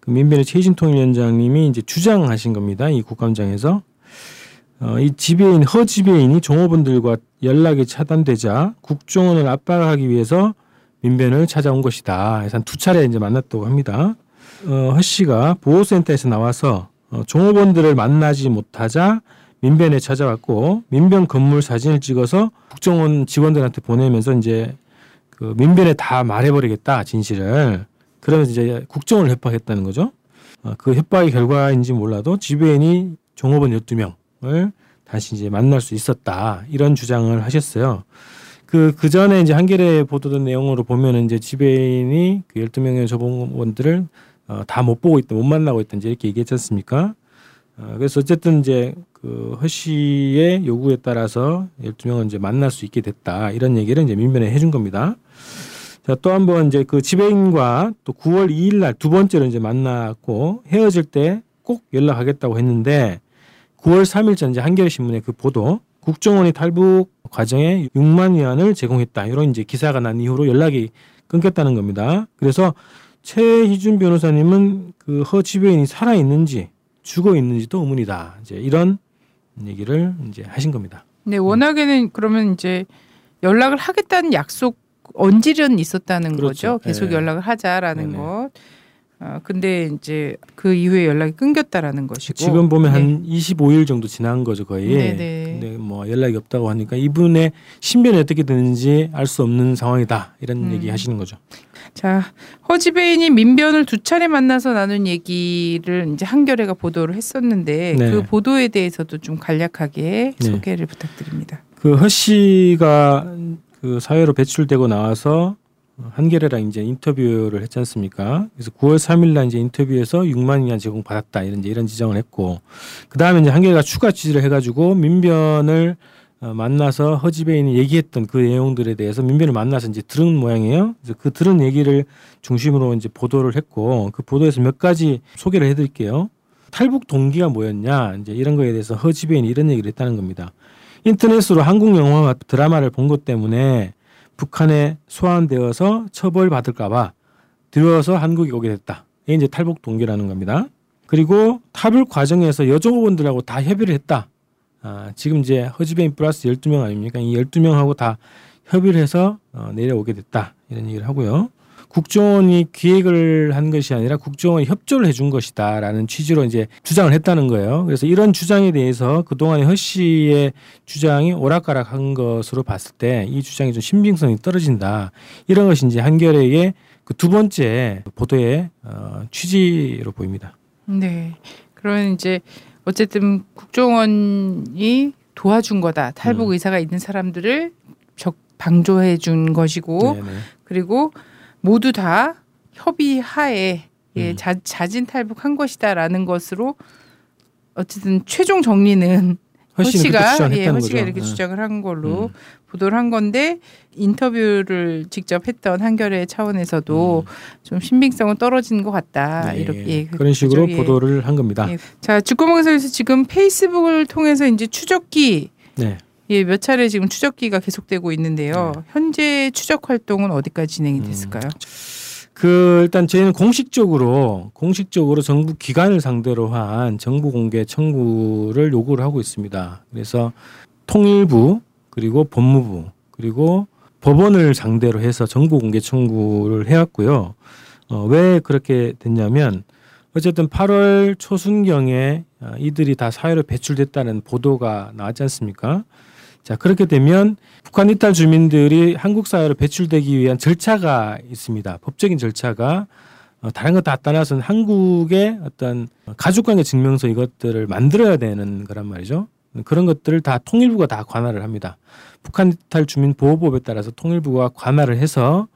그 민변의 최희진 통일위원장님이 이제 주장하신 겁니다. 이 국감장에서 어, 이 지배인 허 지배인이 종업원들과 연락이 차단되자 국정원을 압박하기 위해서 민변을 찾아온 것이다. 그래서 한 두 차례 이제 만났다고 합니다. 어, 허 씨가 보호센터에서 나와서 어, 종업원들을 만나지 못하자 민변에 찾아왔고 민변 건물 사진을 찍어서 국정원 직원들한테 보내면서 이제 그 민변에 다 말해버리겠다 진실을 그러면서 이제 국정원을 협박했다는 거죠. 어, 그 협박의 결과인지 몰라도 지배인이 종업원 12명을 다시 이제 만날 수 있었다 이런 주장을 하셨어요. 그, 그 전에 이제 한겨레 보도된 내용으로 보면은 이제 지배인이 그 12명의 조봉원들을 어, 다 못 보고 있다, 못 만나고 있다, 이제 이렇게 얘기했지 않습니까? 어, 그래서 어쨌든 이제 그 허씨의 요구에 따라서 12명은 이제 만날 수 있게 됐다. 이런 얘기를 이제 민변에 해준 겁니다. 자, 또 한 번 이제 그 지배인과 또 9월 2일 날 두 번째로 이제 만났고 헤어질 때 꼭 연락하겠다고 했는데 9월 3일 전 이제 한겨레 신문의 그 보도 국정원이 탈북 과정에 6만 위안을 제공했다. 이런 이제 기사가 난 이후로 연락이 끊겼다는 겁니다. 그래서 최희준 변호사님은 그 허 지배인이 살아 있는지 죽어 있는지도 의문이다. 이제 이런 얘기를 이제 하신 겁니다. 네, 워낙에는 그러면 이제 연락을 하겠다는 약속 언질은 있었다는 그렇죠. 거죠. 계속 네. 연락을 하자라는 네네. 것. 어, 근데 이제 그 이후에 연락이 끊겼다라는 것이고. 지금 보면 네. 한 25일 정도 지난 거죠 거의. 네네. 근데 뭐 연락이 없다고 하니까 이분의 신변이 어떻게 되는지 알 수 없는 상황이다 이런 음. 얘기 하시는 거죠. 자, 허지배인이 민변을 두 차례 만나서 나눈 얘기를 이제 한겨레가 보도를 했었는데 네. 그 보도에 대해서도 좀 간략하게 네. 소개를 부탁드립니다. 그 허 씨가 그 사회로 배출되고 나와서 한겨레랑 이제 인터뷰를 했지 않습니까? 그래서 9월 3일 날 이제 인터뷰에서 6만 위안 제공 받았다 이런 이제 이런 지정을 했고 그 다음에 이제 한겨레가 추가 취재를 해가지고 민변을 어, 만나서 허지배인이 얘기했던 그 내용들에 대해서 민변을 만나서 이제 들은 모양이에요. 그래서 그 들은 얘기를 중심으로 이제 보도를 했고 그 보도에서 몇 가지 소개를 해드릴게요. 탈북 동기가 뭐였냐 이제 이런 거에 대해서 허지배인이 이런 얘기를 했다는 겁니다. 인터넷으로 한국 영화와 드라마를 본 것 때문에 북한에 소환되어서 처벌받을까봐 들어서 한국에 오게 됐다. 이게 이제 탈북 동기라는 겁니다. 그리고 탈북 과정에서 여종업원들하고 다 협의를 했다. 아, 지금 이제 허지베인 플러스 12명 아닙니까? 이 12명하고 다 협의를 해서 어, 내려오게 됐다. 이런 얘기를 하고요. 국정원이 기획을 한 것이 아니라 국정원이 협조를 해준 것이다라는 취지로 이제 주장을 했다는 거예요. 그래서 이런 주장에 대해서 그동안의 허 씨의 주장이 오락가락한 것으로 봤을 때 이 주장이 좀 신빙성이 떨어진다. 이런 것이 이제 한겨레의 그 두 번째 보도의 어, 취지로 보입니다. 네. 그러면 이제 어쨌든 국정원이 도와준 거다. 탈북 음. 의사가 있는 사람들을 적 방조해 준 것이고 네네. 그리고 모두 다 협의하에 예, 음. 자, 자진 탈북한 것이다라는 것으로 어쨌든 최종 정리는 허 허씨는 그렇게 씨가 주장을 예, 했다는 허 씨가 거죠. 이렇게 네. 주장을 한 걸로 음. 보도를 한 건데 인터뷰를 직접 했던 한겨레 차원에서도 좀 신빙성은 떨어지는 것 같다 네, 이렇게 예, 그- 그런 식으로 그죠? 예. 보도를 한 겁니다. 예. 자, 죽구멍에서 지금 페이스북을 통해서 이제 추적기 네. 예, 몇 차례 지금 추적기가 계속되고 있는데요. 네. 현재 추적 활동은 어디까지 진행이 음. 됐을까요? 그 일단 저희는 공식적으로 공식적으로 정부 기관을 상대로 한 정보 공개 청구를 요구를 하고 있습니다. 그래서 통일부 그리고 법무부 그리고 법원을 상대로 해서 정보 공개 청구를 해왔고요. 어, 왜 그렇게 됐냐면 어쨌든 8월 초순경에 어, 이들이 다 사회로 배출됐다는 보도가 나왔지 않습니까? 자 그렇게 되면 북한 이탈 주민들이 한국 사회로 배출되기 위한 절차가 있습니다. 법적인 절차가 어, 다른 것 다 떠나서는 한국의 어떤 가족관계 증명서 이것들을 만들어야 되는 거란 말이죠. 그런 것들을 다 통일부가 다 관할을 합니다. 북한 이탈 주민 보호법에 따라서 통일부가 관할을 해서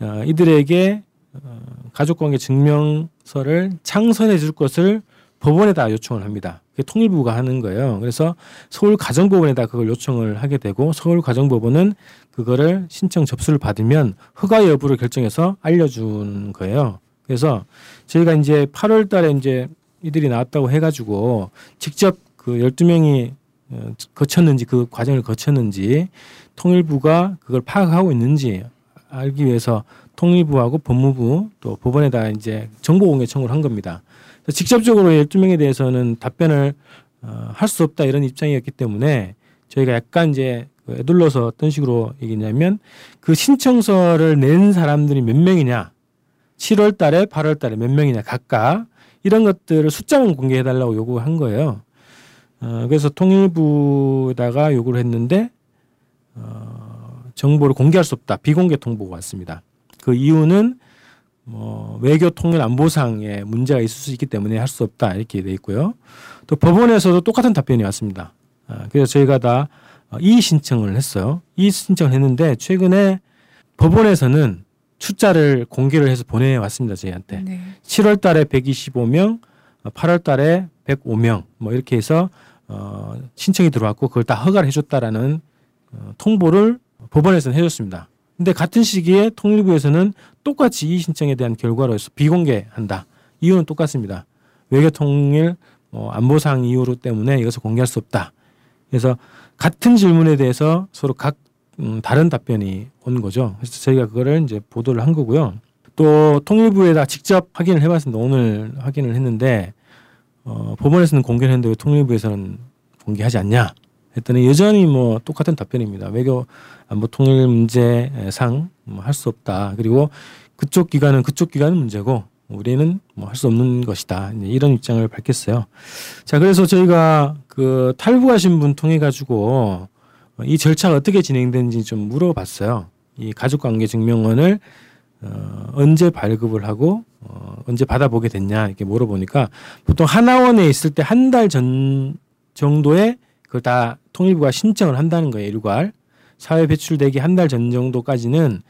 어, 이들에게 어, 가족관계 증명서를 창설해 줄 것을 법원에다 요청을 합니다. 통일부가 하는 거예요. 그래서 서울 가정법원에다 그걸 요청을 하게 되고 서울 가정법원은 그거를 신청 접수를 받으면 허가 여부를 결정해서 알려준 거예요. 그래서 저희가 이제 8월 달에 이제 이들이 나왔다고 해가지고 직접 그 12명이 어, 거쳤는지 그 과정을 거쳤는지 통일부가 그걸 파악하고 있는지 알기 위해서 통일부하고 법무부 또 법원에다 이제 정보 공개 청구를 한 겁니다. 직접적으로 12명에 대해서는 답변을 어, 할 수 없다 이런 입장이었기 때문에 저희가 약간 이제 그 애둘러서 어떤 식으로 얘기냐면 그 신청서를 낸 사람들이 몇 명이냐 7월 달에 8월 달에 몇 명이냐 각각 이런 것들을 숫자만 공개해 달라고 요구한 거예요. 어, 그래서 통일부에다가 요구를 했는데 어, 정보를 공개할 수 없다 비공개 통보가 왔습니다. 그 이유는 뭐 외교 통일 안보상에 문제가 있을 수 있기 때문에 할 수 없다 이렇게 돼 있고요. 또 법원에서도 똑같은 답변이 왔습니다. 아, 그래서 저희가 다 어, 이의 신청을 했어요. 이의 신청을 했는데 최근에 법원에서는 출자를 공개를 해서 보내왔습니다 저희한테. 네. 7월 달에 125명, 8월 달에 105명 뭐 이렇게 해서 어 신청이 들어왔고 그걸 다 허가를 해줬다라는 어, 통보를 법원에서는 해줬습니다. 근데 같은 시기에 통일부에서는 똑같이 이 신청에 대한 결과로 해서 비공개한다. 이유는 똑같습니다. 외교 통일 뭐 안보상 이유로 때문에 이것을 공개할 수 없다. 그래서 같은 질문에 대해서 서로 각 음, 다른 답변이 온 거죠. 그래서 저희가 그거를 이제 보도를 한 거고요. 또 통일부에다 직접 확인을 해봤습니다. 오늘 확인을 했는데 어, 법원에서는 공개를 했는데 왜 통일부에서는 공개하지 않냐? 했더니 여전히 뭐 똑같은 답변입니다. 외교 안보 통일 문제상 뭐 할 수 없다. 그리고 그쪽 기관은 그쪽 기관은 문제고 우리는 뭐 할 수 없는 것이다. 이런 입장을 밝혔어요. 자, 그래서 저희가 그 탈북하신 분 통해 가지고 이 절차가 어떻게 진행되는지 좀 물어봤어요. 이 가족관계 증명원을 어, 언제 발급을 하고 어, 언제 받아보게 됐냐 이렇게 물어보니까 보통 하나원에 있을 때 한 달 전 정도에 그걸 다 통일부가 신청을 한다는 거예요 일괄 사회 배출되기 한 달 전 정도까지는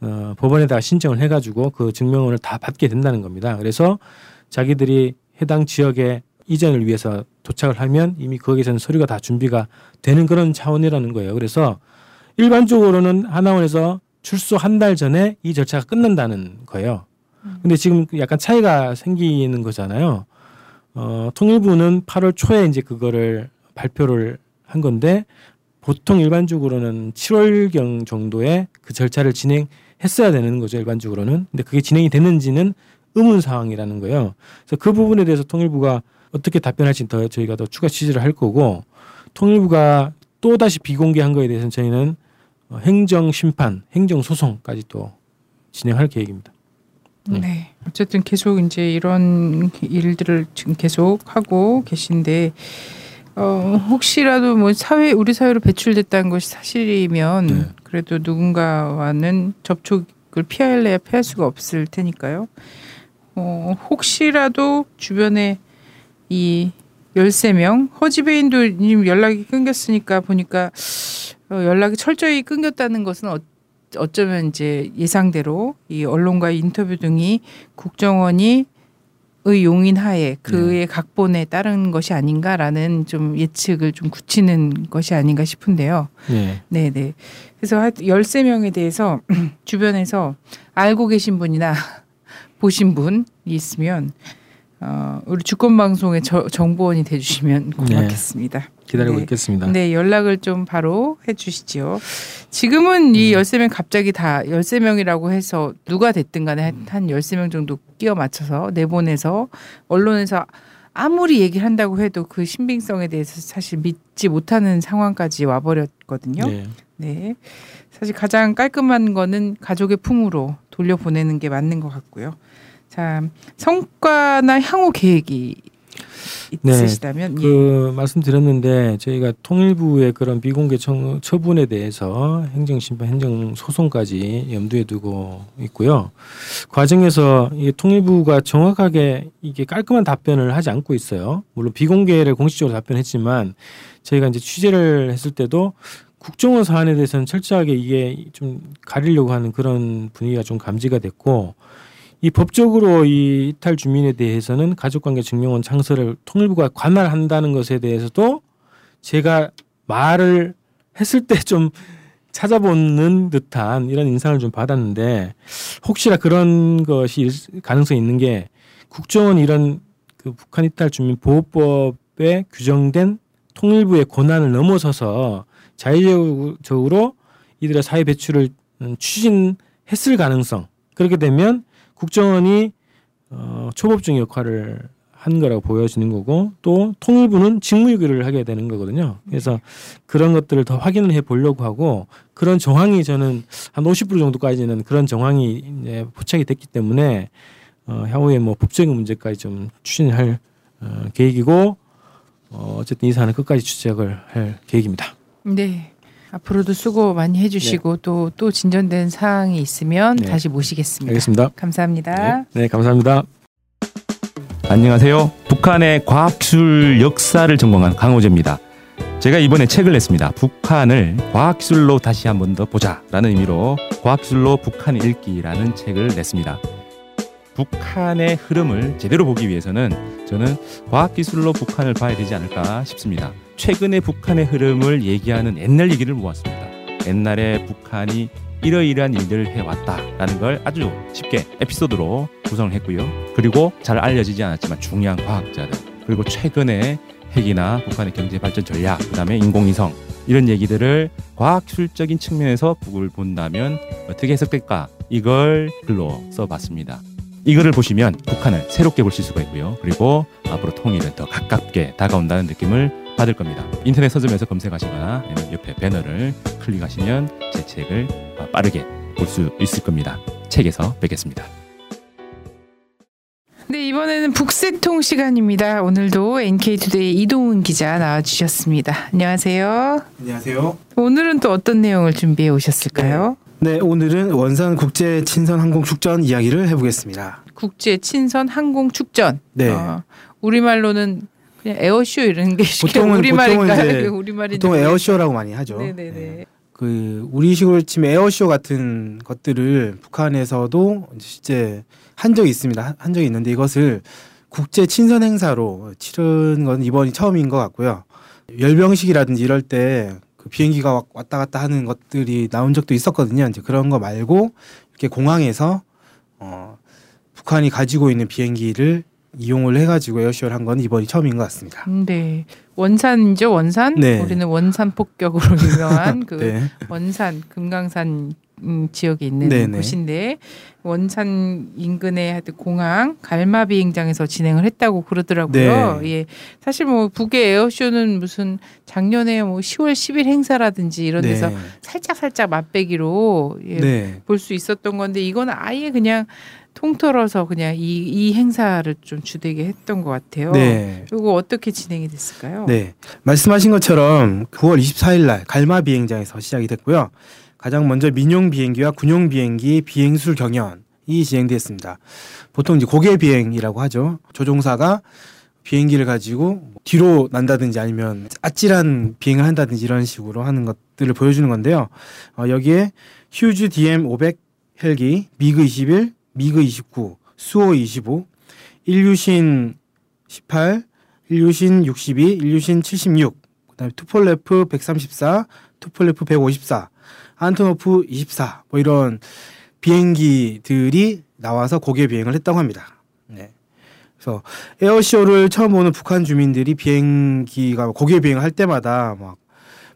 어, 법원에다가 신청을 해가지고 그 증명원을 다 받게 된다는 겁니다. 그래서 자기들이 해당 지역에 이전을 위해서 도착을 하면 이미 거기서는 서류가 다 준비가 되는 그런 차원이라는 거예요. 그래서 일반적으로는 하나원에서 출소 한 달 전에 이 절차가 끝난다는 거예요. 근데 지금 약간 차이가 생기는 거잖아요. 어, 통일부는 8월 초에 이제 그거를 발표를 한 건데 보통 일반적으로는 7월경 정도에 그 절차를 진행했어야 되는 거죠 일반적으로는. 근데 그게 진행이 됐는지는 의문 사항이라는 거예요. 그래서 그 부분에 대해서 통일부가 어떻게 답변할지 더 저희가 더 추가 취재를 할 거고 통일부가 또 다시 비공개한 거에 대해서는 저희는 어, 행정 심판, 행정 소송까지 또 진행할 계획입니다. 네. 네. 어쨌든 계속 이제 이런 일들을 지금 계속 하고 계신데 어 혹시라도 뭐 사회 우리 사회로 배출됐다는 것이 사실이면 네. 그래도 누군가와는 접촉을 피할래야 피할 수가 없을 테니까요. 어 혹시라도 주변에 이 열세 명 허지배인도 님 연락이 끊겼으니까 보니까 어, 연락이 철저히 끊겼다는 것은 어, 어쩌면 이제 예상대로 이 언론과의 인터뷰 등이 국정원이 의 용인 하에 그의 네. 각본에 따른 것이 아닌가라는 좀 예측을 좀 굳히는 것이 아닌가 싶은데요. 네. 네, 네. 그래서 하여튼 열세 명에 대해서 (clears throat) 주변에서 알고 계신 분이나 (laughs) 보신 분이 있으면 어, 우리 주권 방송의 정보원이 돼주시면 고맙겠습니다. 네. 기다리고 네. 있겠습니다. 네, 연락을 좀 바로 해주시죠. 지금은 이 음. 열세 명 갑자기 다 열세 명이라고 해서 누가 됐든 간에 한 열세 명 정도 끼워 맞춰서 내보내서 언론에서 아무리 얘기를 한다고 해도 그 신빙성에 대해서 사실 믿지 못하는 상황까지 와버렸거든요. 네. 네. 사실 가장 깔끔한 거는 가족의 품으로 돌려보내는 게 맞는 것 같고요. 자, 성과나 향후 계획이 네, 있으시다면 네, 그 예. 말씀드렸는데 저희가 통일부의 그런 비공개 처분에 대해서 행정심판, 행정소송까지 염두에 두고 있고요. 과정에서 이 통일부가 정확하게 이게 깔끔한 답변을 하지 않고 있어요. 물론 비공개를 공식적으로 답변했지만 저희가 이제 취재를 했을 때도 국정원 사안에 대해서는 철저하게 이게 좀 가리려고 하는 그런 분위기가 좀 감지가 됐고 이 법적으로 이 이탈 주민에 대해서는 가족관계 증명원 창설을 통일부가 관할한다는 것에 대해서도 제가 말을 했을 때 좀 찾아보는 듯한 이런 인상을 좀 받았는데 혹시나 그런 것이 가능성이 있는 게 국정원 이런 그 북한 이탈 주민 보호법에 규정된 통일부의 권한을 넘어서서 자의적으로 이들의 사회 배출을 추진했을 가능성. 그렇게 되면 국정원이 어, 초법적인 역할을 한 거라고 보여지는 거고 또 통일부는 직무유기를 하게 되는 거거든요. 그래서 그런 것들을 더 확인을 해 보려고 하고 그런 정황이 저는 한 50% 정도까지는 그런 정황이 이제 포착이 됐기 때문에 어, 향후에 뭐 법적인 문제까지 좀 추진할 어, 계획이고 어, 어쨌든 이 사안은 끝까지 추적을 할 계획입니다. 네. 앞으로도 수고 많이 해주시고 또또 네. 또 진전된 사항이 있으면 네. 다시 모시겠습니다. 알겠습니다. 감사합니다. 네, 네 감사합니다. 안녕하세요. 북한의 과학기술 역사를 전공한 강호재입니다. 제가 이번에 책을 냈습니다. 북한을 과학기술로 다시 한 번 더 보자라는 의미로 과학기술로 북한 읽기라는 책을 냈습니다. 북한의 흐름을 제대로 보기 위해서는 저는 과학기술로 북한을 봐야 되지 않을까 싶습니다. 최근의 북한의 흐름을 얘기하는 옛날 얘기를 모았습니다. 옛날에 북한이 이러이러한 일들을 해왔다라는 걸 아주 쉽게 에피소드로 구성을 했고요. 그리고 잘 알려지지 않았지만 중요한 과학자들 그리고 최근에 핵이나 북한의 경제 발전 전략, 그다음에 인공위성 이런 얘기들을 과학술적인 측면에서 북을 본다면 어떻게 해석될까 이걸 글로 써봤습니다. 이거를 보시면 북한을 새롭게 보실 수가 있고요. 그리고 앞으로 통일은 더 가깝게 다가온다는 느낌을 받을 겁니다. 인터넷 서점에서 검색하시거나 옆에 배너를 클릭하시면 제 책을 빠르게 볼 수 있을 겁니다. 책에서 뵙겠습니다. 네, 이번에는 북새통 시간입니다. 오늘도 NK투데이 이동훈 기자 나와주셨습니다. 안녕하세요. 안녕하세요. 오늘은 또 어떤 내용을 준비해 오셨을까요? 네, 네 오늘은 원산 국제 친선 항공 축전 이야기를 해보겠습니다. 국제 친선 항공 축전. 네. 어, 우리말로는 그냥 에어쇼 이런 게 보통은 우리말인가요? 우리말인 보통 에어쇼라고 많이 하죠. 네네네. 네. 그 우리식으로 치면 에어쇼 같은 것들을 북한에서도 실제 한 적이 있습니다. 한 적이 있는데 이것을 국제 친선 행사로 치른 건 이번이 처음인 것 같고요. 열병식이라든지 이럴 때 그 비행기가 왔다 갔다 하는 것들이 나온 적도 있었거든요. 이제 그런 거 말고 이렇게 공항에서 어 북한이 가지고 있는 비행기를 이용을 해가지고 에어쇼를 한 건 이번이 처음인 것 같습니다. 음, 네. 원산이죠, 원산. 네. 우리는 원산 폭격으로 (laughs) 유명한 그 네. 원산 금강산 음, 지역에 있는 네네. 곳인데 원산 인근의 하여튼 공항 갈마 비행장에서 진행을 했다고 그러더라고요. 네. 예. 사실 뭐 북의 에어쇼는 무슨 작년에 뭐 10월 10일 행사라든지 이런 네. 데서 네. 살짝 살짝 맛배기로 예, 네. 볼수 있었던 건데 이건 아예 그냥 통틀어서 그냥 이, 이 행사를 좀 주되게 했던 것 같아요. 네. 그리고 어떻게 진행이 됐을까요? 네. 말씀하신 것처럼 9월 24일 날 갈마 비행장에서 시작이 됐고요. 가장 먼저 민용 비행기와 군용 비행기 비행술 경연이 진행됐습니다. 보통 이제 고개 비행이라고 하죠. 조종사가 비행기를 가지고 뒤로 난다든지 아니면 아찔한 비행을 한다든지 이런 식으로 하는 것들을 보여주는 건데요. 어, 여기에 휴즈 DM 500 헬기, 미그 21, 미그 29, 수호 25, 일류신 18, 일류신 62, 일류신 76, 그다음에 투폴레프 134, 투폴레프 154, 안토노프 24, 뭐 이런 비행기들이 나와서 곡예 비행을 했다고 합니다. 네. 그래서 에어쇼를 처음 보는 북한 주민들이 비행기가 곡예 비행을 할 때마다 막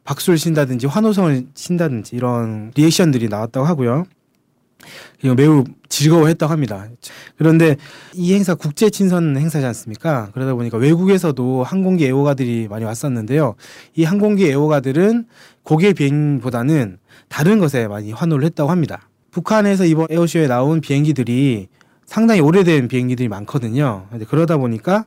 박수를 친다든지 환호성을 친다든지 이런 리액션들이 나왔다고 하고요. 매우 즐거워했다고 합니다. 그런데 이 행사 국제 친선 행사지 않습니까? 그러다 보니까 외국에서도 항공기 애호가들이 많이 왔었는데요. 이 항공기 애호가들은 고개 비행보다는 다른 것에 많이 환호를 했다고 합니다. 북한에서 이번 에어쇼에 나온 비행기들이 상당히 오래된 비행기들이 많거든요. 그러다 보니까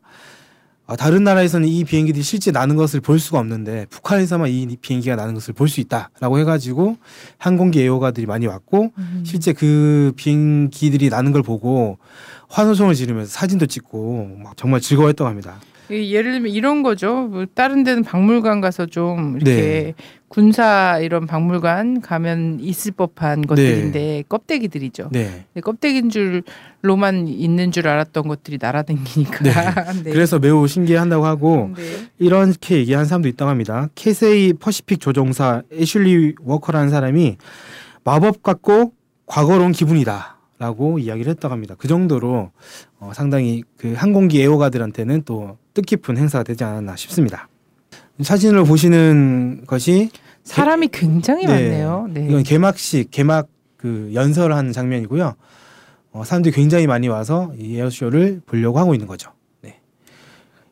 아, 다른 나라에서는 이 비행기들이 실제 나는 것을 볼 수가 없는데 북한에서만 이 비행기가 나는 것을 볼 수 있다라고 해가지고 항공기 애호가들이 많이 왔고 음. 실제 그 비행기들이 나는 걸 보고 환호성을 지르면서 사진도 찍고 막 정말 즐거워했다고 합니다. 예를 들면 이런 거죠. 뭐 다른 데는 박물관 가서 좀 이렇게 네. 군사 이런 박물관 가면 있을 법한 것들인데 네. 껍데기들이죠. 네. 껍데기인 줄로만 있는 줄 알았던 것들이 날아다니니까. 네. (laughs) 네. 그래서 매우 신기해한다고 하고 네. 이렇게 얘기한 사람도 있다고 합니다. 캐세이 퍼시픽 조종사 애슐리 워커라는 사람이 마법 같고 과거로 온 기분이다. 라고 이야기를 했다고 합니다. 그 정도로 어, 상당히 그 항공기 애호가들한테는 또 뜻깊은 행사가 되지 않았나 싶습니다. 사진을 보시는 것이 사람이 개, 굉장히 네, 많네요. 네. 이건 개막식 개막 그 연설을 하는 장면이고요. 어, 사람들이 굉장히 많이 와서 이 에어쇼를 보려고 하고 있는 거죠. 네.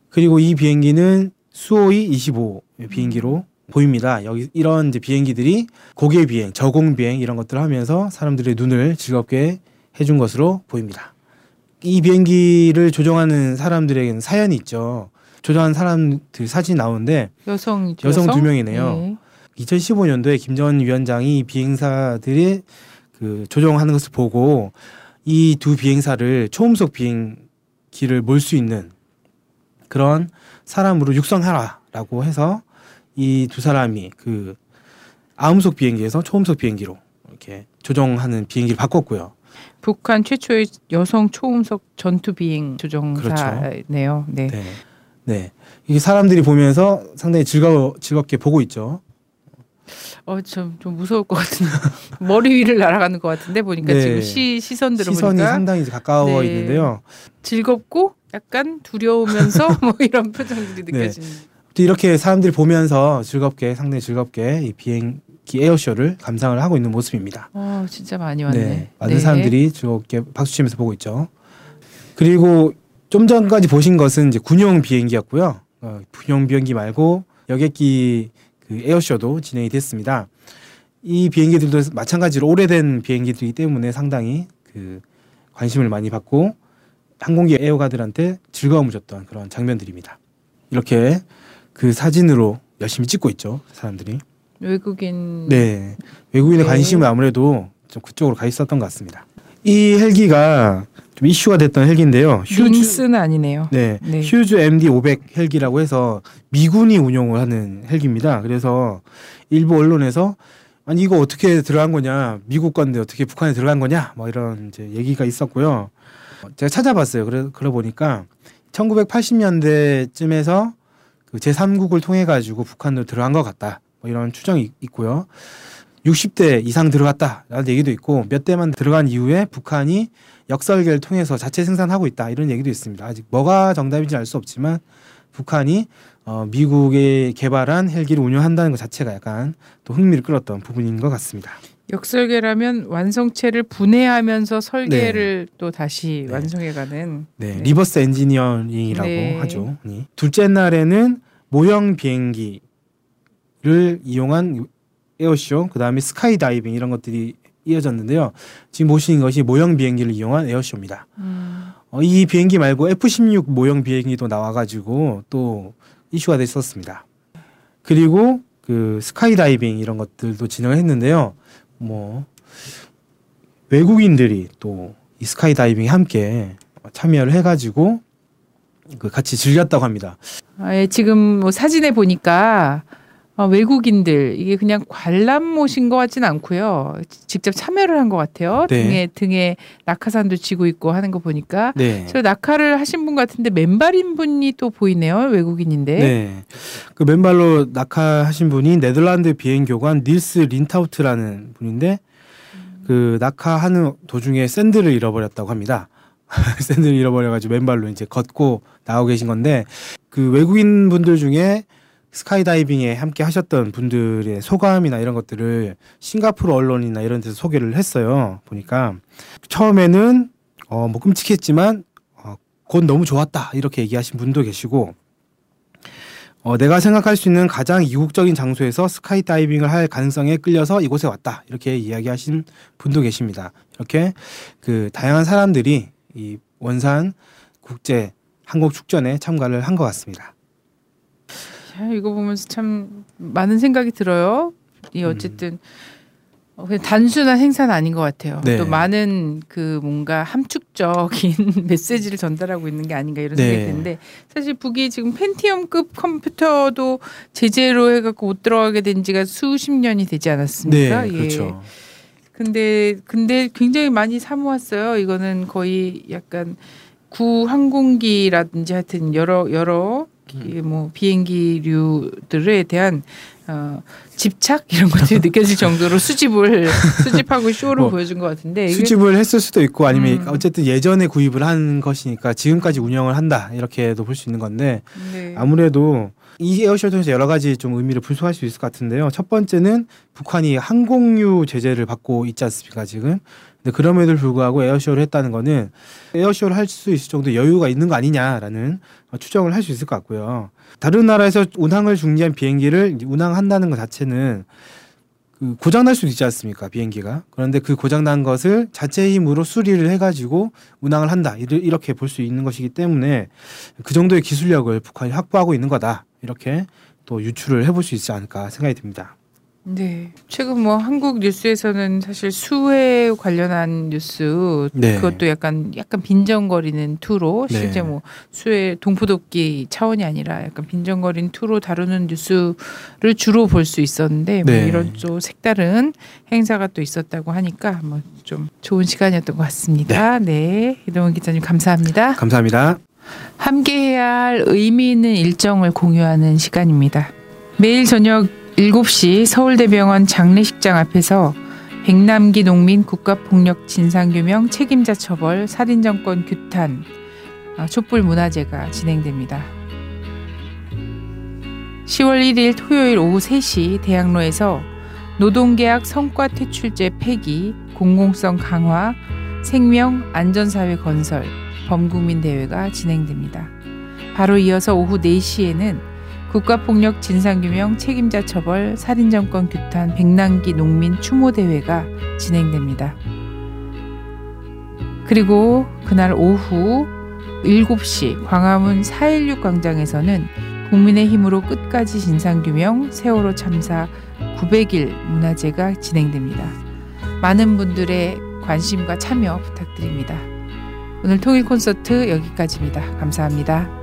그리고 이 비행기는 수호이 25 비행기로 음. 보입니다. 여기 이런 이제 비행기들이 고개 비행, 저공 비행 이런 것들을 하면서 사람들의 눈을 즐겁게 해준 것으로 보입니다. 이 비행기를 조종하는 사람들에게는 사연이 있죠. 조종한 사람들 사진 나오는데 여성 여성 두 명이네요. 네. 2015년도에 김정은 위원장이 비행사들이 그 조종하는 것을 보고 이 두 비행사를 초음속 비행기를 몰 수 있는 그런 사람으로 육성하라라고 해서 이 두 사람이 그 아음속 비행기에서 초음속 비행기로 이렇게 조종하는 비행기를 바꿨고요. 북한 최초의 여성 초음속 전투 비행 조종사네요. 그렇죠. 네. 네. 네. 이게 사람들이 보면서 상당히 즐거워 즐겁게 보고 있죠. 어, 좀, 좀 무서울 것 같은데. (laughs) 머리 위를 날아가는 것 같은데, 보니까 네. 지금 시, 시선들을 시선이 보니까. 상당히 가까워 네. 있는데요. 즐겁고 약간 두려우면서 (laughs) 뭐 이런 표정들이 네. 느껴지는. 이렇게 사람들이 보면서 즐겁게, 상당히 즐겁게 이 비행, 에어쇼를 감상을 하고 있는 모습입니다. 어, 진짜 많이 왔네. 네, 많은 네. 사람들이 즐겁게 박수치면서 보고 있죠. 그리고 좀 전까지 보신 것은 이제 군용 비행기였고요. 어, 군용 비행기 말고 여객기 그 에어쇼도 진행이 됐습니다. 이 비행기들도 마찬가지로 오래된 비행기들이기 때문에 상당히 그 관심을 많이 받고 항공기 에어가들한테 즐거움을 줬던 그런 장면들입니다. 이렇게 그 사진으로 열심히 찍고 있죠 사람들이. 외국인 네 외국인의 네. 관심은 아무래도 좀 그쪽으로 가 있었던 것 같습니다. 이 헬기가 좀 이슈가 됐던 헬기인데요. 휴즈 는 아니네요. 네, 네. 휴즈 MD 500 헬기라고 해서 미군이 운용을 하는 헬기입니다. 그래서 일부 언론에서 아니 이거 어떻게 들어간 거냐 미국 건데 어떻게 북한에 들어간 거냐 뭐 이런 이제 얘기가 있었고요. 제가 찾아봤어요. 그래 그러 보니까 1980년대쯤에서 그 제3국을 통해 가지고 북한으로 들어간 것 같다. 뭐 이런 추정이 있고요. 60대 이상 들어갔다라는 얘기도 있고 몇 대만 들어간 이후에 북한이 역설계를 통해서 자체 생산하고 있다 이런 얘기도 있습니다. 아직 뭐가 정답인지 알 수 없지만 북한이 어, 미국에 개발한 헬기를 운영한다는 것 자체가 약간 또 흥미를 끌었던 부분인 것 같습니다. 역설계라면 완성체를 분해하면서 설계를 네. 또 다시 네. 완성해가는 네. 네. reverse engineering이라고 네. 하죠. 둘째 날에는 모형 비행기를 이용한 에어쇼, 그 다음에 스카이 다이빙 이런 것들이 이어졌는데요. 지금 보시는 것이 모형 비행기를 이용한 에어쇼입니다. 음. 어, 이 비행기 말고 F-16 모형 비행기도 나와가지고 또 이슈가 됐었습니다. 그리고 그 스카이 다이빙 이런 것들도 진행을 했는데요. 뭐 외국인들이 또 이 스카이 다이빙에 함께 참여를 해가지고 그 같이 즐겼다고 합니다. 아, 예, 지금 뭐 사진에 보니까 어, 외국인들 이게 그냥 관람 모신 것 같지는 않고요. 직접 참여를 한 것 같아요. 네. 등에 등에 낙하산도 지고 있고 하는 거 보니까 네. 저 낙하를 하신 분 같은데 맨발인 분이 또 보이네요. 외국인인데. 네. 그 맨발로 낙하하신 분이 네덜란드 비행 교관 닐스 린타우트라는 분인데 그 낙하하는 도중에 샌들을 잃어버렸다고 합니다. (laughs) 샌들을 잃어버려가지고 맨발로 이제 걷고 나오고 계신 건데 그 외국인 분들 중에 스카이다이빙에 함께 하셨던 분들의 소감이나 이런 것들을 싱가포르 언론이나 이런 데서 소개를 했어요. 보니까 처음에는 어, 뭐 끔찍했지만 어, 곧 너무 좋았다 이렇게 얘기하신 분도 계시고 어, 내가 생각할 수 있는 가장 이국적인 장소에서 스카이다이빙을 할 가능성에 끌려서 이곳에 왔다 이렇게 이야기하신 분도 계십니다. 이렇게 그 다양한 사람들이 이 원산 국제 항공 축전에 참가를 한 것 같습니다. 이거 보면서 참 많은 생각이 들어요. 이 음. 어쨌든 음. 그냥 단순한 행사는 아닌 것 같아요. 네. 또 많은 그 뭔가 함축적인 (laughs) 메시지를 전달하고 있는 게 아닌가 이런 네. 생각이 드는데 사실 북이 지금 펜티엄급 컴퓨터도 제재로 해갖고 못 들어가게 된 지가 수십 년이 되지 않았습니까? 네, 그렇죠. 예. 근데 근데 굉장히 많이 사모았어요. 이거는 거의 약간 구 항공기라든지 하여튼 여러 여러 뭐 비행기류들에 대한 어, 집착 이런 것들이 (laughs) 느껴질 정도로 수집을 수집하고 쇼를 뭐, 보여준 것 같은데 수집을 했을 수도 있고 아니면 음. 어쨌든 예전에 구입을 한 것이니까 지금까지 운영을 한다 이렇게도 볼 수 있는 건데 네. 아무래도 이 에어쇼를 통해서 여러 가지 좀 의미를 분석할 수 있을 것 같은데요. 첫 번째는 북한이 항공유 제재를 받고 있지 않습니까 지금 근데 그럼에도 불구하고 에어쇼를 했다는 거는 에어쇼를 할 수 있을 정도 여유가 있는 거 아니냐라는 추정을 할 수 있을 것 같고요. 다른 나라에서 운항을 중지한 비행기를 운항한다는 것 자체는 그 고장 날 수도 있지 않습니까 비행기가 그런데 그 고장 난 것을 자체 힘으로 수리를 해가지고 운항을 한다 이렇게 볼 수 있는 것이기 때문에 그 정도의 기술력을 북한이 확보하고 있는 거다 이렇게 또 유추를 해볼 수 있지 않을까 생각이 듭니다. 네. 최근 뭐 한국 뉴스에서는 사실 수해 관련한 뉴스 네. 그것도 약간 약간 빈정거리는 투로 네. 실제 뭐 수해 동포돕기 차원이 아니라 약간 빈정거리는 투로 다루는 뉴스를 주로 볼 수 있었는데 뭐 네. 뭐 이런 좀 색다른 행사가 또 있었다고 하니까 뭐 좀 좋은 시간이었던 것 같습니다. 네. 네. 이동훈 기자님 감사합니다. 감사합니다. 함께 해야 할 의미 있는 일정을 공유하는 시간입니다. 매일 저녁 7시 서울대병원 장례식장 앞에서 백남기 농민 국가폭력 진상규명 책임자 처벌 살인정권 규탄 어, 촛불 문화제가 진행됩니다. 10월 1일 토요일 오후 3시 대학로에서 노동계약 성과 퇴출제 폐기, 공공성 강화, 생명 안전사회 건설, 범국민 대회가 진행됩니다. 바로 이어서 오후 4시에는 국가폭력 진상규명 책임자 처벌 살인정권 규탄 백남기 농민 추모대회가 진행됩니다. 그리고 그날 오후 7시 광화문 4.16 광장에서는 국민의 힘으로 끝까지 진상규명 세월호 참사 900일 문화제가 진행됩니다. 많은 분들의 관심과 참여 부탁드립니다. 오늘 통일 콘서트 여기까지입니다. 감사합니다.